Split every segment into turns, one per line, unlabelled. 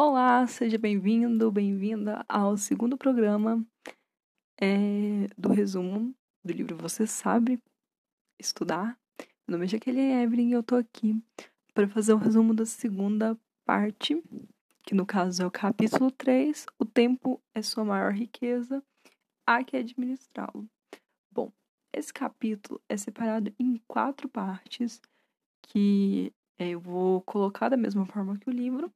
Olá, seja bem-vindo, bem-vinda ao segundo programa é, do resumo do livro Você Sabe Estudar. Meu nome é Jaqueline Evelyn e eu tô aqui para fazer o um resumo da segunda parte, que no caso é o capítulo 3, O Tempo é Sua Maior Riqueza, há que administrá-lo. Bom, esse capítulo é separado em quatro partes que é, eu vou colocar da mesma forma que o livro,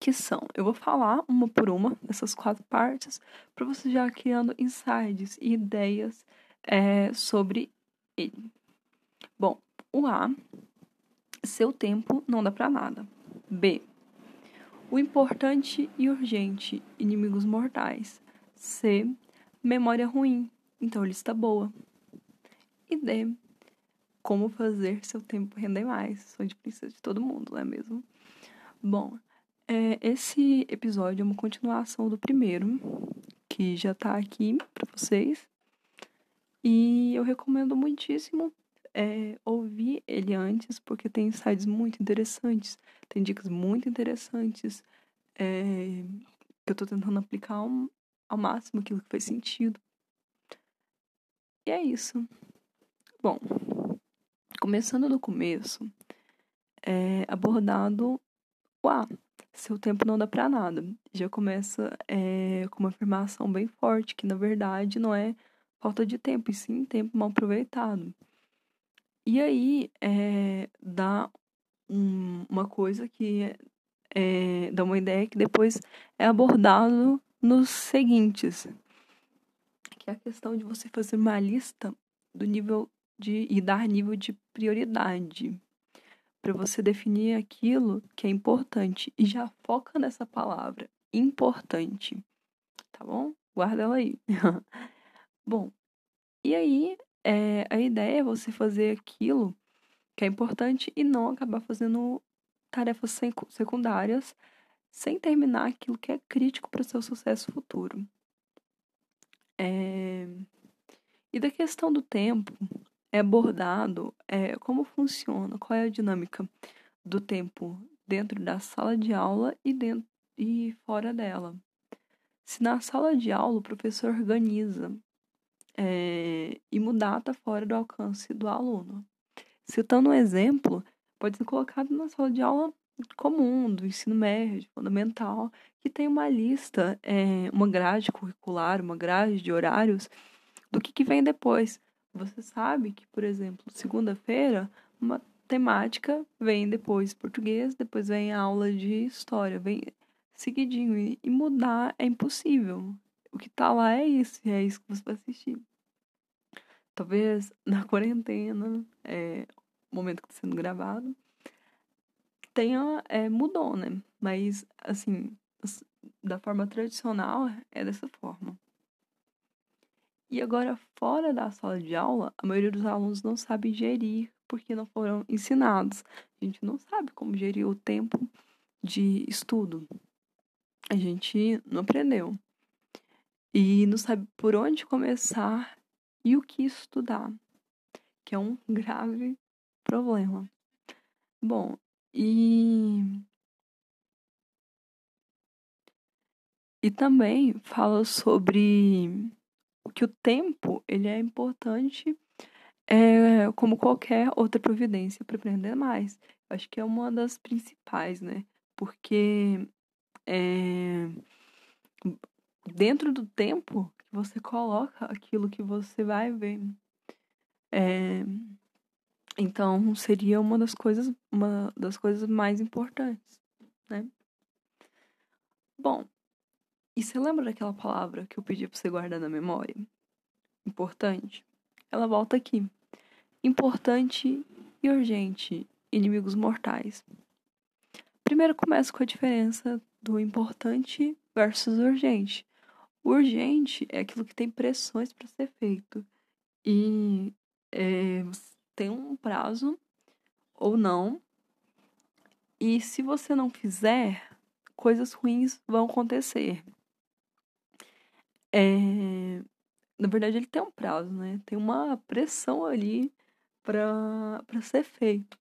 que são, eu vou falar uma por uma dessas quatro partes para você já criando insights e ideias é, sobre ele. Bom, o A, seu tempo não dá para nada. B, o importante e urgente, inimigos mortais. C, memória ruim, então lista boa. E D, como fazer seu tempo render mais. Sou de princesa de todo mundo, não é mesmo? Bom, é, esse episódio é uma continuação do primeiro, que já tá aqui para vocês. E eu recomendo muitíssimo é, ouvir ele antes, porque tem insights muito interessantes, tem dicas muito interessantes é, que eu tô tentando aplicar ao, ao máximo aquilo que faz sentido. E é isso. Bom, começando do começo, é abordado o A, seu tempo não dá para nada. Já começa é, com uma afirmação bem forte, que na verdade não é falta de tempo, e sim tempo mal aproveitado. E aí é, dá um, uma coisa que é, dá uma ideia que depois é abordado nos seguintes, que é a questão de você fazer uma lista do nível de e dar nível de prioridade para você definir aquilo que é importante e já foca nessa palavra, importante. Tá bom? Guarda ela aí. bom, e aí é, a ideia é você fazer aquilo que é importante e não acabar fazendo tarefas secundárias sem terminar aquilo que é crítico para o seu sucesso futuro. É... E da questão do tempo, é abordado é, como funciona, qual é a dinâmica do tempo dentro da sala de aula e, dentro, e fora dela. Se na sala de aula o professor organiza é, e mudar está fora do alcance do aluno. Citando um exemplo, pode ser colocado na sala de aula comum, do ensino médio, fundamental, que tem uma lista, é, uma grade curricular, uma grade de horários do que, que vem depois. Você sabe que, por exemplo, segunda-feira, uma temática vem depois português, depois vem a aula de história, vem seguidinho. E mudar é impossível. O que tá lá é isso, e é isso que você vai assistir. Talvez na quarentena, é, momento que está sendo gravado, tenha, é, mudou, né? Mas, assim, da forma tradicional, é dessa forma. E agora, fora da sala de aula, a maioria dos alunos não sabe gerir porque não foram ensinados. A gente não sabe como gerir o tempo de estudo. A gente não aprendeu. E não sabe por onde começar e o que estudar, que é um grave problema. Bom, e. E também fala sobre que o tempo ele é importante é, como qualquer outra providência para aprender mais. Acho que é uma das principais, né? Porque é, dentro do tempo você coloca aquilo que você vai ver. É, então seria uma das coisas, uma das coisas mais importantes, né? Bom, e você lembra daquela palavra que eu pedi para você guardar na memória? Importante? Ela volta aqui. Importante e urgente, inimigos mortais. Primeiro começa com a diferença do importante versus urgente. O urgente é aquilo que tem pressões para ser feito. E é, tem um prazo ou não. E se você não fizer, coisas ruins vão acontecer. É, na verdade, ele tem um prazo, né? Tem uma pressão ali para ser feito.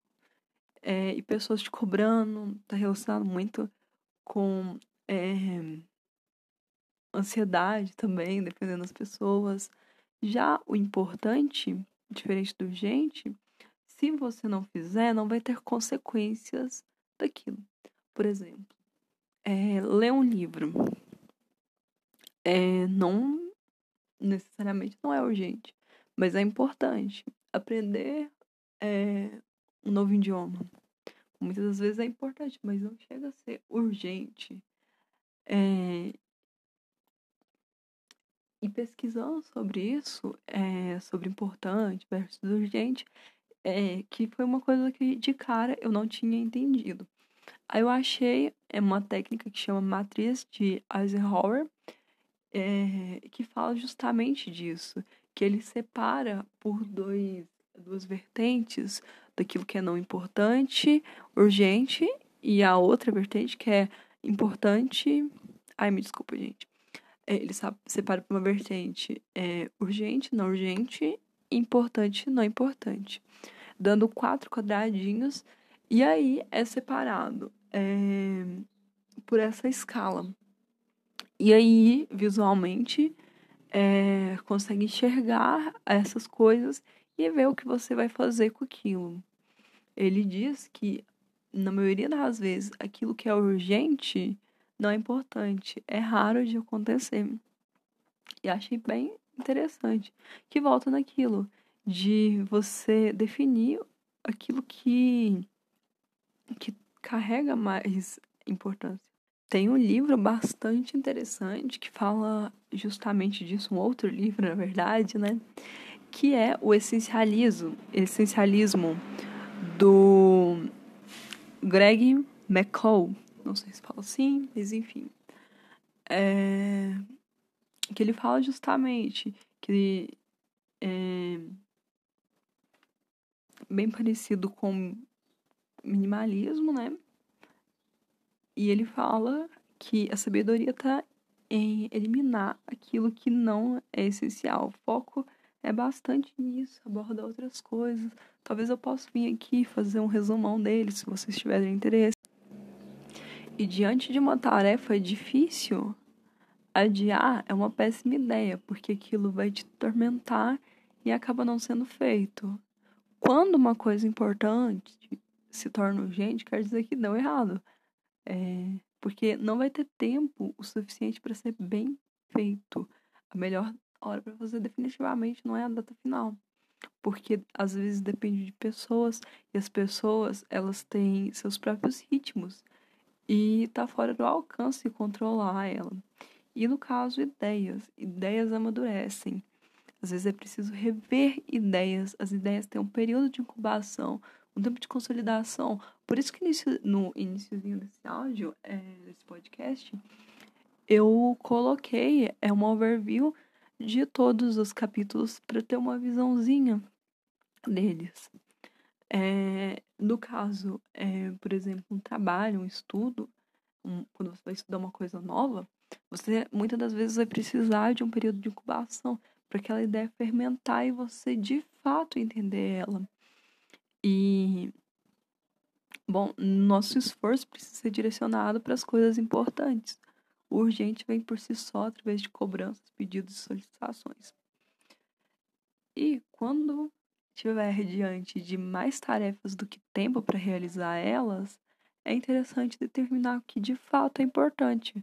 É, e pessoas te cobrando, tá relacionado muito com é, ansiedade também, dependendo das pessoas. Já o importante, diferente do urgente, se você não fizer, não vai ter consequências daquilo. Por exemplo, é, ler um livro. É, não necessariamente não é urgente, mas é importante. Aprender é, um novo idioma. Muitas das vezes é importante, mas não chega a ser urgente. É, e pesquisando sobre isso, é, sobre importante versus urgente, é, que foi uma coisa que de cara eu não tinha entendido. Aí eu achei é uma técnica que chama matriz de Eisenhower, é, que fala justamente disso, que ele separa por dois, duas vertentes daquilo que é não importante, urgente, e a outra vertente que é importante. Ai, me desculpa, gente. É, ele separa por uma vertente é, urgente, não urgente, importante, não importante. Dando quatro quadradinhos, e aí é separado é, por essa escala. E aí, visualmente, é, consegue enxergar essas coisas e ver o que você vai fazer com aquilo. Ele diz que, na maioria das vezes, aquilo que é urgente não é importante, é raro de acontecer. E achei bem interessante. Que volta naquilo de você definir aquilo que, que carrega mais importância. Tem um livro bastante interessante que fala justamente disso, um outro livro, na verdade, né? Que é o essencialismo, essencialismo do Greg McCall. Não sei se fala assim, mas enfim. É... Que ele fala justamente que é bem parecido com minimalismo, né? E ele fala que a sabedoria está em eliminar aquilo que não é essencial. O foco é bastante nisso, aborda outras coisas. Talvez eu possa vir aqui fazer um resumão dele, se vocês tiverem interesse. E diante de uma tarefa difícil, adiar é uma péssima ideia, porque aquilo vai te tormentar e acaba não sendo feito. Quando uma coisa importante se torna urgente, quer dizer que deu errado. É, porque não vai ter tempo o suficiente para ser bem feito. A melhor hora para fazer definitivamente não é a data final. Porque às vezes depende de pessoas e as pessoas, elas têm seus próprios ritmos e tá fora do alcance controlar ela. E no caso, ideias. Ideias amadurecem. Às vezes é preciso rever ideias. As ideias têm um período de incubação, um tempo de consolidação. Por isso que no iníciozinho desse áudio, é, desse podcast, eu coloquei é uma overview de todos os capítulos para ter uma visãozinha deles. É, no caso, é, por exemplo, um trabalho, um estudo, um, quando você vai estudar uma coisa nova, você muitas das vezes vai precisar de um período de incubação para aquela ideia fermentar e você de fato entender ela. E, bom, nosso esforço precisa ser direcionado para as coisas importantes. O urgente vem por si só através de cobranças, pedidos e solicitações. E quando estiver diante de mais tarefas do que tempo para realizar elas, é interessante determinar o que de fato é importante.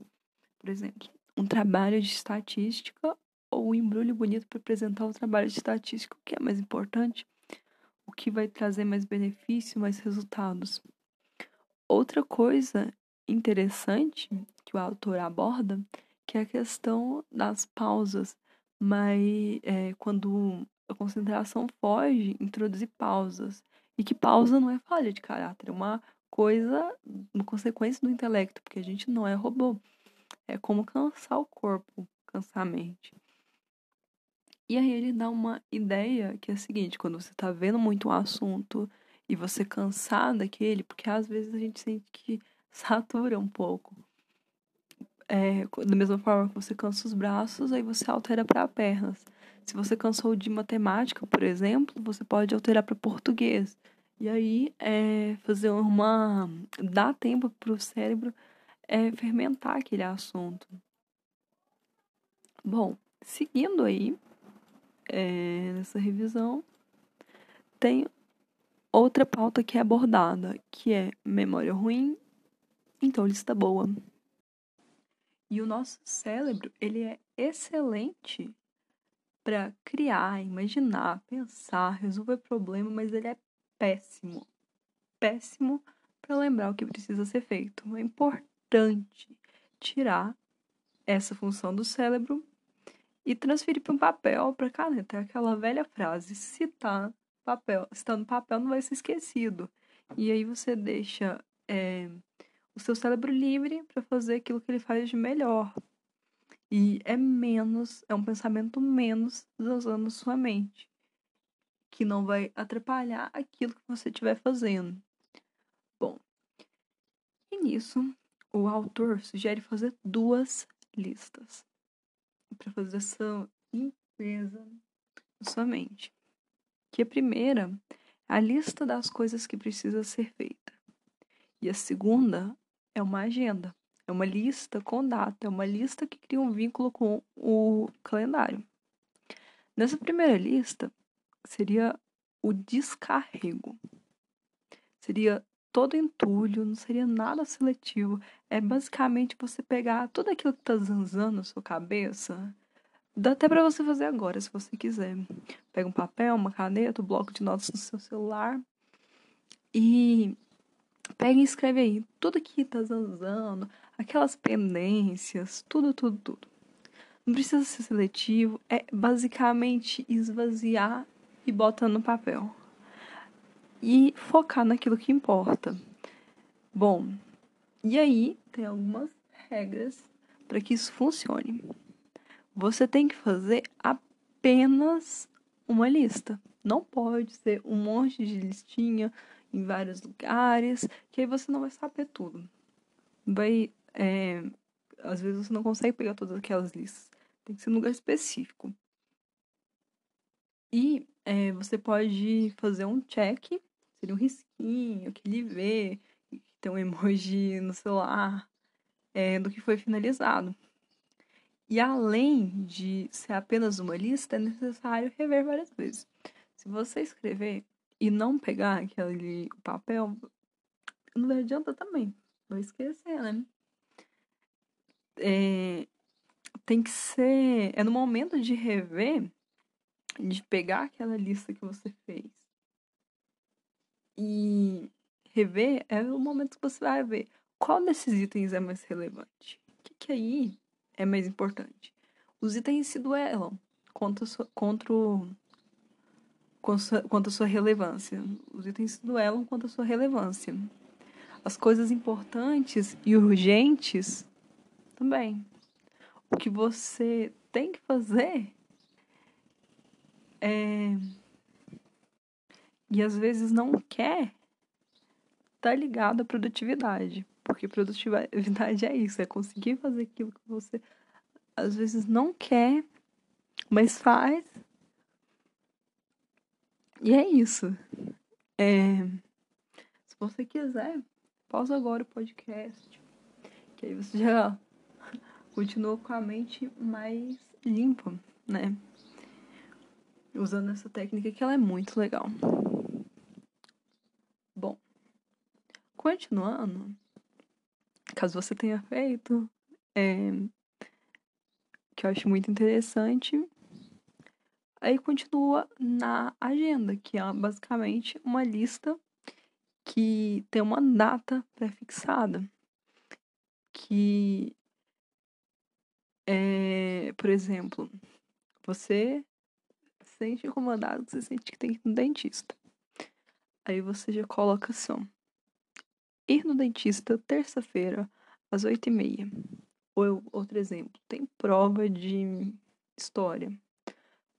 Por exemplo, um trabalho de estatística ou um embrulho bonito para apresentar o trabalho de estatística, o que é mais importante? O que vai trazer mais benefício, mais resultados. Outra coisa interessante que o autor aborda, que é a questão das pausas, mas é, quando a concentração foge, introduzir pausas. E que pausa não é falha de caráter, é uma coisa, uma consequência do intelecto, porque a gente não é robô. É como cansar o corpo, cansar a mente. E aí ele dá uma ideia que é a seguinte, quando você tá vendo muito um assunto e você cansar daquele, porque às vezes a gente sente que satura um pouco. É, da mesma forma que você cansa os braços, aí você altera para pernas. Se você cansou de matemática, por exemplo, você pode alterar para português. E aí é, fazer uma. dar tempo para o cérebro é, fermentar aquele assunto. Bom, seguindo aí é, nessa revisão, tem outra pauta que é abordada, que é memória ruim, então lista boa. E o nosso cérebro, ele é excelente para criar, imaginar, pensar, resolver problema, mas ele é péssimo. Péssimo para lembrar o que precisa ser feito. É importante tirar essa função do cérebro e transferir para um papel, para caneta. É aquela velha frase: se tá papel, tá no papel, não vai ser esquecido. E aí você deixa é, o seu cérebro livre para fazer aquilo que ele faz de melhor. E é menos, é um pensamento menos usando sua mente, que não vai atrapalhar aquilo que você estiver fazendo. Bom, e nisso, o autor sugere fazer duas listas para fazer essa limpeza na sua mente. Que a primeira é a lista das coisas que precisa ser feita. E a segunda é uma agenda. É uma lista com data, é uma lista que cria um vínculo com o calendário. Nessa primeira lista, seria o descarrego. Seria todo entulho, não seria nada seletivo. É basicamente você pegar tudo aquilo que tá zanzando na sua cabeça. Dá até para você fazer agora, se você quiser. Pega um papel, uma caneta, um bloco de notas no seu celular e pega e escreve aí tudo que tá zanzando, aquelas pendências, tudo, tudo, tudo. Não precisa ser seletivo, é basicamente esvaziar e botar no papel. E focar naquilo que importa. Bom, e aí tem algumas regras para que isso funcione. Você tem que fazer apenas uma lista. Não pode ser um monte de listinha em vários lugares, que aí você não vai saber tudo. Vai é, às vezes você não consegue pegar todas aquelas listas. Tem que ser num lugar específico. E é, você pode fazer um check, seria um risquinho, aquele V, tem um emoji no celular, é, do que foi finalizado. E além de ser apenas uma lista, é necessário rever várias vezes. Se você escrever e não pegar aquele papel, não adianta também. Vai esquecer, né? é, tem que ser. É no momento de rever, de pegar aquela lista que você fez e rever, é o momento que você vai ver qual desses itens é mais relevante. O que, que aí é mais importante? Os itens se duelam quanto a sua, contra o, quanto a sua relevância. Os itens se duelam quanto a sua relevância. As coisas importantes e urgentes também. O que você tem que fazer é. E às vezes não quer tá ligado à produtividade. Porque produtividade é isso, é conseguir fazer aquilo que você às vezes não quer, mas faz. E é isso. É... Se você quiser, pausa agora o podcast. Que aí você já continua com a mente mais limpa, né? Usando essa técnica que ela é muito legal. Bom, continuando, caso você tenha feito, é, que eu acho muito interessante, aí continua na agenda, que é basicamente uma lista que tem uma data pré-fixada, que é, por exemplo, você se sente incomodado, você sente que tem que ir no dentista. Aí você já coloca assim, ir no dentista terça-feira às oito e meia. Ou outro exemplo, tem prova de história.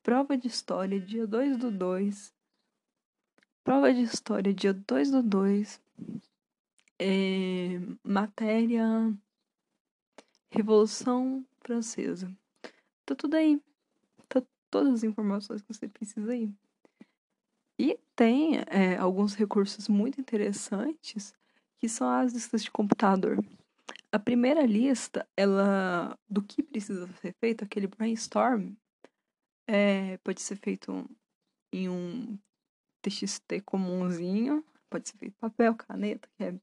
Prova de história dia 2 do 2. Prova de história dia 2 do 2. É, matéria Revolução Francesa. Tá tudo aí. Tá todas as informações que você precisa aí. E tem é, alguns recursos muito interessantes que são as listas de computador. A primeira lista, ela do que precisa ser feito, aquele brainstorm, é, pode ser feito em um TXT comumzinho, pode ser feito papel, caneta, que é um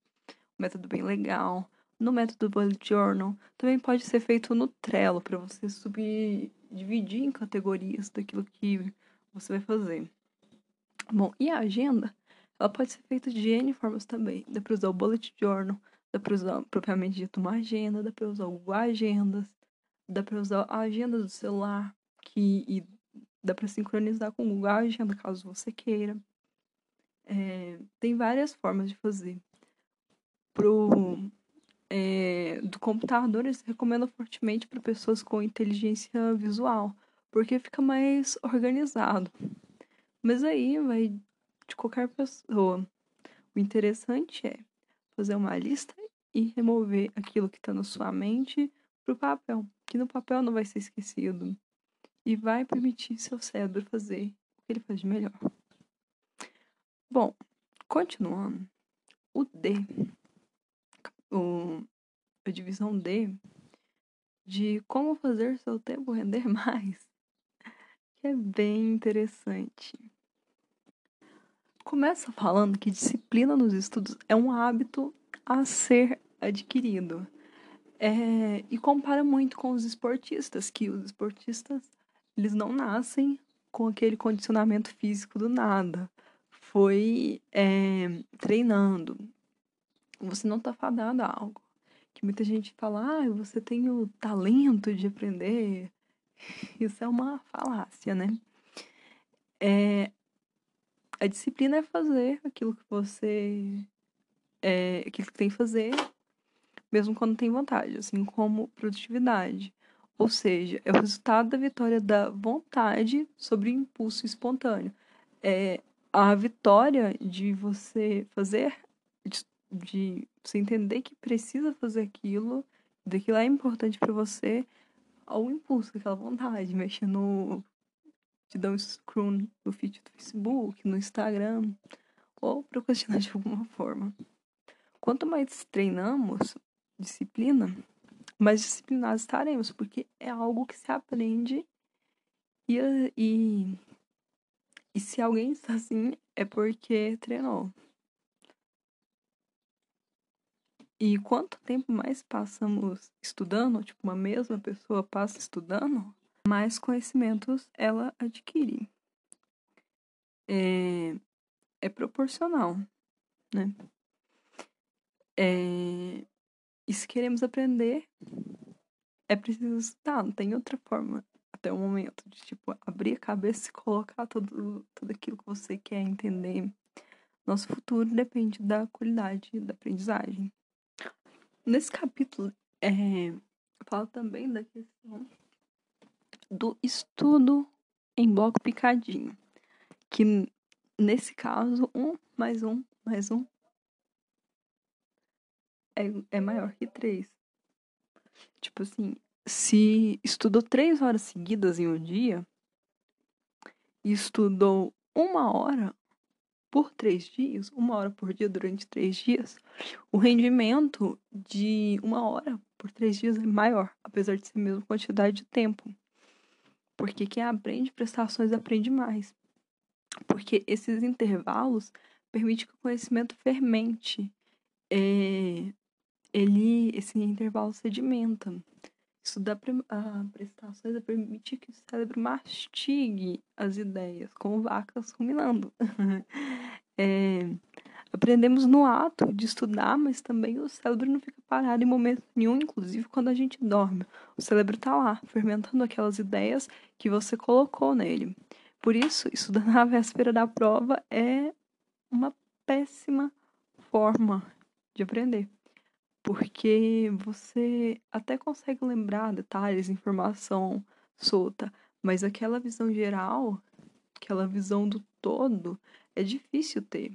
método bem legal. No método Bullet Journal, também pode ser feito no Trello, para você subir, dividir em categorias daquilo que você vai fazer. Bom, e a agenda? Ela pode ser feita de N formas também. Dá para usar o Bullet Journal, dá para usar propriamente dito uma agenda, dá para usar o Agendas, dá para usar a agenda do celular, que e dá para sincronizar com o Google Agenda caso você queira. É, tem várias formas de fazer. Pro, é, do computador, eles recomendam fortemente para pessoas com inteligência visual, porque fica mais organizado. Mas aí vai de qualquer pessoa. O interessante é fazer uma lista e remover aquilo que está na sua mente para o papel, que no papel não vai ser esquecido e vai permitir seu cérebro fazer o que ele faz de melhor. Bom, continuando, o D, o, a divisão D de como fazer seu tempo render mais, que é bem interessante. Começa falando que disciplina nos estudos é um hábito a ser adquirido. É, e compara muito com os esportistas, que os esportistas eles não nascem com aquele condicionamento físico do nada foi é, treinando. Você não está fadado a algo. Que muita gente fala, ah, você tem o talento de aprender. Isso é uma falácia, né? É, a disciplina é fazer aquilo que você é, aquilo que tem que fazer, mesmo quando tem vontade, assim como produtividade. Ou seja, é o resultado da vitória da vontade sobre o impulso espontâneo. É, a vitória de você fazer, de, de você entender que precisa fazer aquilo, daquilo é importante para você, ao impulso, aquela vontade, mexer no. Dar um scroll no feed do Facebook, no Instagram, ou procrastinar de alguma forma. Quanto mais treinamos disciplina, mais disciplinados estaremos, porque é algo que se aprende e, e e se alguém está assim, é porque treinou. E quanto tempo mais passamos estudando, tipo, uma mesma pessoa passa estudando, mais conhecimentos ela adquire. É, é proporcional, né? É, e se queremos aprender, é preciso estudar, não tem outra forma até o momento de tipo abrir a cabeça e colocar tudo, tudo aquilo que você quer entender. Nosso futuro depende da qualidade da aprendizagem. Nesse capítulo, é, fala também da questão do estudo em bloco picadinho, que nesse caso, um mais um mais um é, é maior que três. Tipo assim, se estudou três horas seguidas em um dia e estudou uma hora por três dias, uma hora por dia durante três dias, o rendimento de uma hora por três dias é maior, apesar de ser a mesma quantidade de tempo. Porque quem aprende prestações aprende mais. Porque esses intervalos permitem que o conhecimento fermente. É, ele, esse intervalo sedimenta. Estudar a prestações é permitir que o cérebro mastigue as ideias, como vacas ruminando. é, aprendemos no ato de estudar, mas também o cérebro não fica parado em momento nenhum, inclusive quando a gente dorme. O cérebro está lá, fermentando aquelas ideias que você colocou nele. Por isso, estudar na véspera da prova é uma péssima forma de aprender porque você até consegue lembrar detalhes, informação solta, mas aquela visão geral, aquela visão do todo, é difícil ter.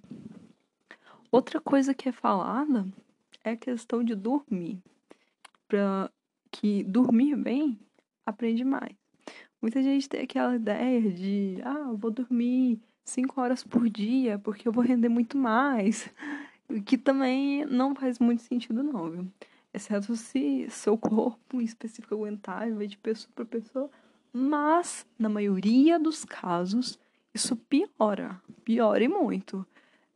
Outra coisa que é falada é a questão de dormir. Para que dormir bem aprende mais. Muita gente tem aquela ideia de, ah, vou dormir cinco horas por dia porque eu vou render muito mais. Que também não faz muito sentido, não, viu? exceto se seu corpo em específico aguentar, vai de pessoa para pessoa, mas na maioria dos casos isso piora, piora e muito.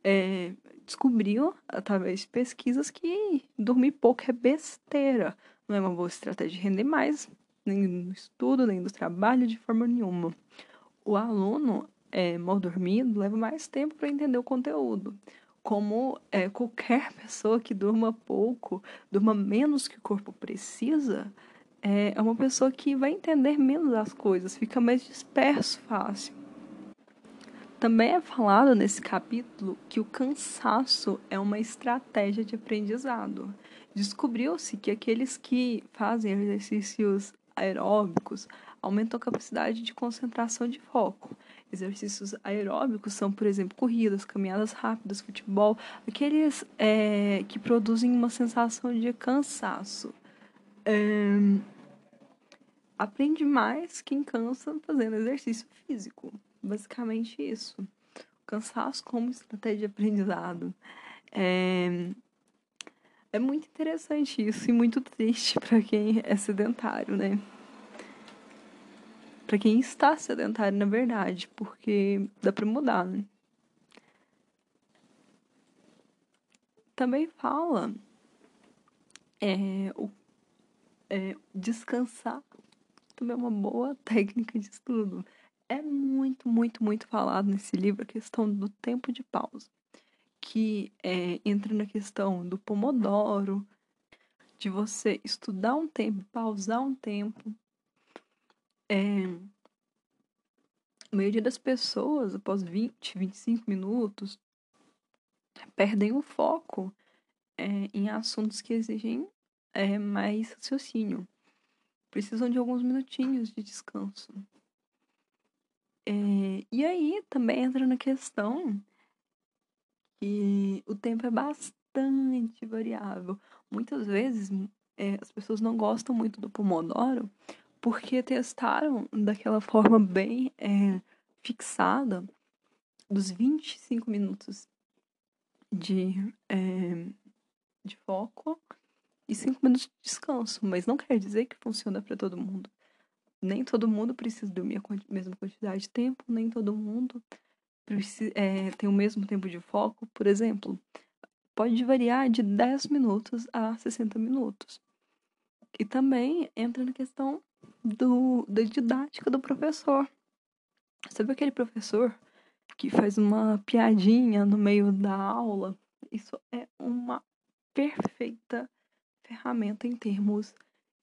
É, descobriu, através de pesquisas, que dormir pouco é besteira. Não é uma boa estratégia de render mais, nem no estudo, nem no trabalho, de forma nenhuma. O aluno é, mal dormido leva mais tempo para entender o conteúdo. Como é, qualquer pessoa que durma pouco, durma menos que o corpo precisa, é, é uma pessoa que vai entender menos as coisas, fica mais disperso fácil. Também é falado nesse capítulo que o cansaço é uma estratégia de aprendizado. Descobriu-se que aqueles que fazem exercícios aeróbicos aumentam a capacidade de concentração de foco. Exercícios aeróbicos são, por exemplo, corridas, caminhadas rápidas, futebol, aqueles é, que produzem uma sensação de cansaço. É, aprende mais quem cansa fazendo exercício físico. Basicamente isso. O cansaço como estratégia de aprendizado. É, é muito interessante isso e muito triste para quem é sedentário, né? Para quem está sedentário, na verdade, porque dá para mudar, né? Também fala é, o, é, descansar também é uma boa técnica de estudo é muito, muito, muito falado nesse livro a questão do tempo de pausa, que é, entra na questão do pomodoro, de você estudar um tempo, pausar um tempo. É, a maioria das pessoas, após 20, 25 minutos, perdem o foco é, em assuntos que exigem é, mais raciocínio. Precisam de alguns minutinhos de descanso. É, e aí também entra na questão que o tempo é bastante variável. Muitas vezes é, as pessoas não gostam muito do Pomodoro porque testaram daquela forma bem é, fixada dos 25 minutos de, é, de foco e 5 minutos de descanso, mas não quer dizer que funciona para todo mundo nem todo mundo precisa dormir a mesma quantidade de tempo, nem todo mundo precisa, é, tem o mesmo tempo de foco. Por exemplo, pode variar de 10 minutos a 60 minutos. E também entra na questão do, da didática do professor. Sabe aquele professor que faz uma piadinha no meio da aula? Isso é uma perfeita ferramenta em termos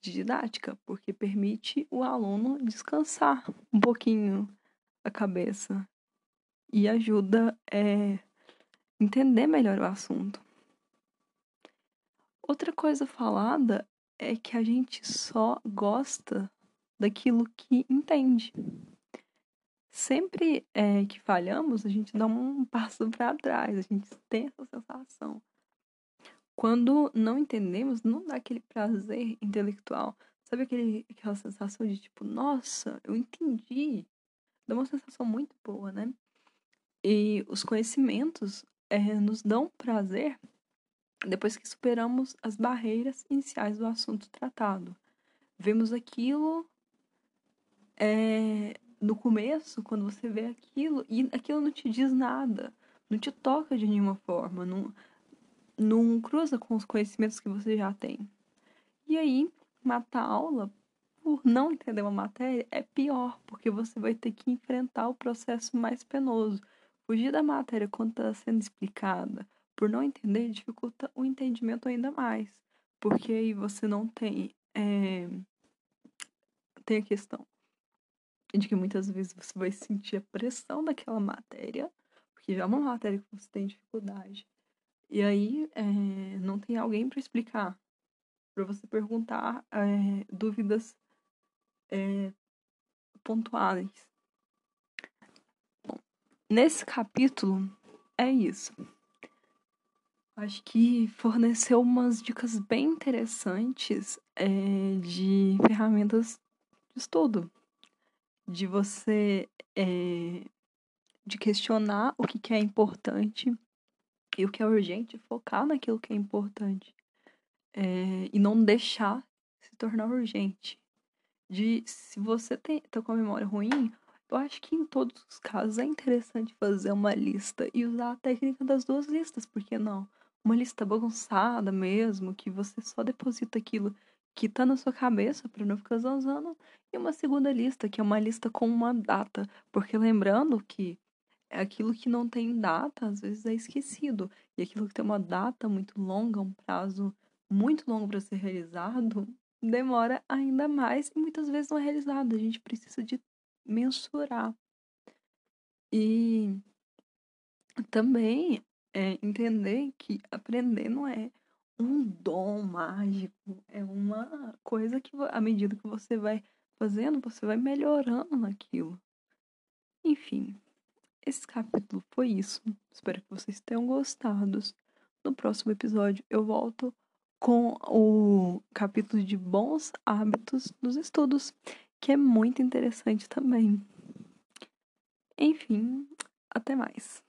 de didática, porque permite o aluno descansar um pouquinho a cabeça e ajuda a é, entender melhor o assunto. Outra coisa falada é que a gente só gosta daquilo que entende. Sempre é, que falhamos, a gente dá um passo para trás, a gente tem essa sensação. Quando não entendemos, não dá aquele prazer intelectual. Sabe aquele, aquela sensação de tipo, nossa, eu entendi. Dá uma sensação muito boa, né? E os conhecimentos é, nos dão prazer depois que superamos as barreiras iniciais do assunto tratado. Vemos aquilo é, no começo, quando você vê aquilo, e aquilo não te diz nada, não te toca de nenhuma forma, não, não cruza com os conhecimentos que você já tem. E aí, matar aula por não entender uma matéria é pior, porque você vai ter que enfrentar o processo mais penoso. Fugir da matéria quando está sendo explicada, por não entender, dificulta o entendimento ainda mais. Porque aí você não tem. É, tem a questão de que muitas vezes você vai sentir a pressão daquela matéria, porque já é uma matéria que você tem dificuldade. E aí é, não tem alguém para explicar, para você perguntar é, dúvidas é, pontuais. Bom, nesse capítulo é isso. Acho que forneceu umas dicas bem interessantes de ferramentas de estudo, de você de questionar o que, que é importante e o que é urgente, focar naquilo que é importante. é, e não deixar se tornar urgente. De se você tem, tá com a memória ruim, eu acho que em todos os casos é interessante fazer uma lista e usar a técnica das duas listas, por que não? Uma lista bagunçada mesmo, que você só deposita aquilo que tá na sua cabeça para não ficar zanzando, e uma segunda lista, que é uma lista com uma data, porque lembrando que é aquilo que não tem data, às vezes é esquecido, e aquilo que tem uma data muito longa, um prazo muito longo para ser realizado, demora ainda mais e muitas vezes não é realizado. A gente precisa de mensurar. E também é entender que aprender não é um dom mágico, é uma coisa que à medida que você vai fazendo, você vai melhorando naquilo. Enfim, esse capítulo foi isso. Espero que vocês tenham gostado. No próximo episódio eu volto com o capítulo de bons hábitos nos estudos, que é muito interessante também. Enfim, até mais.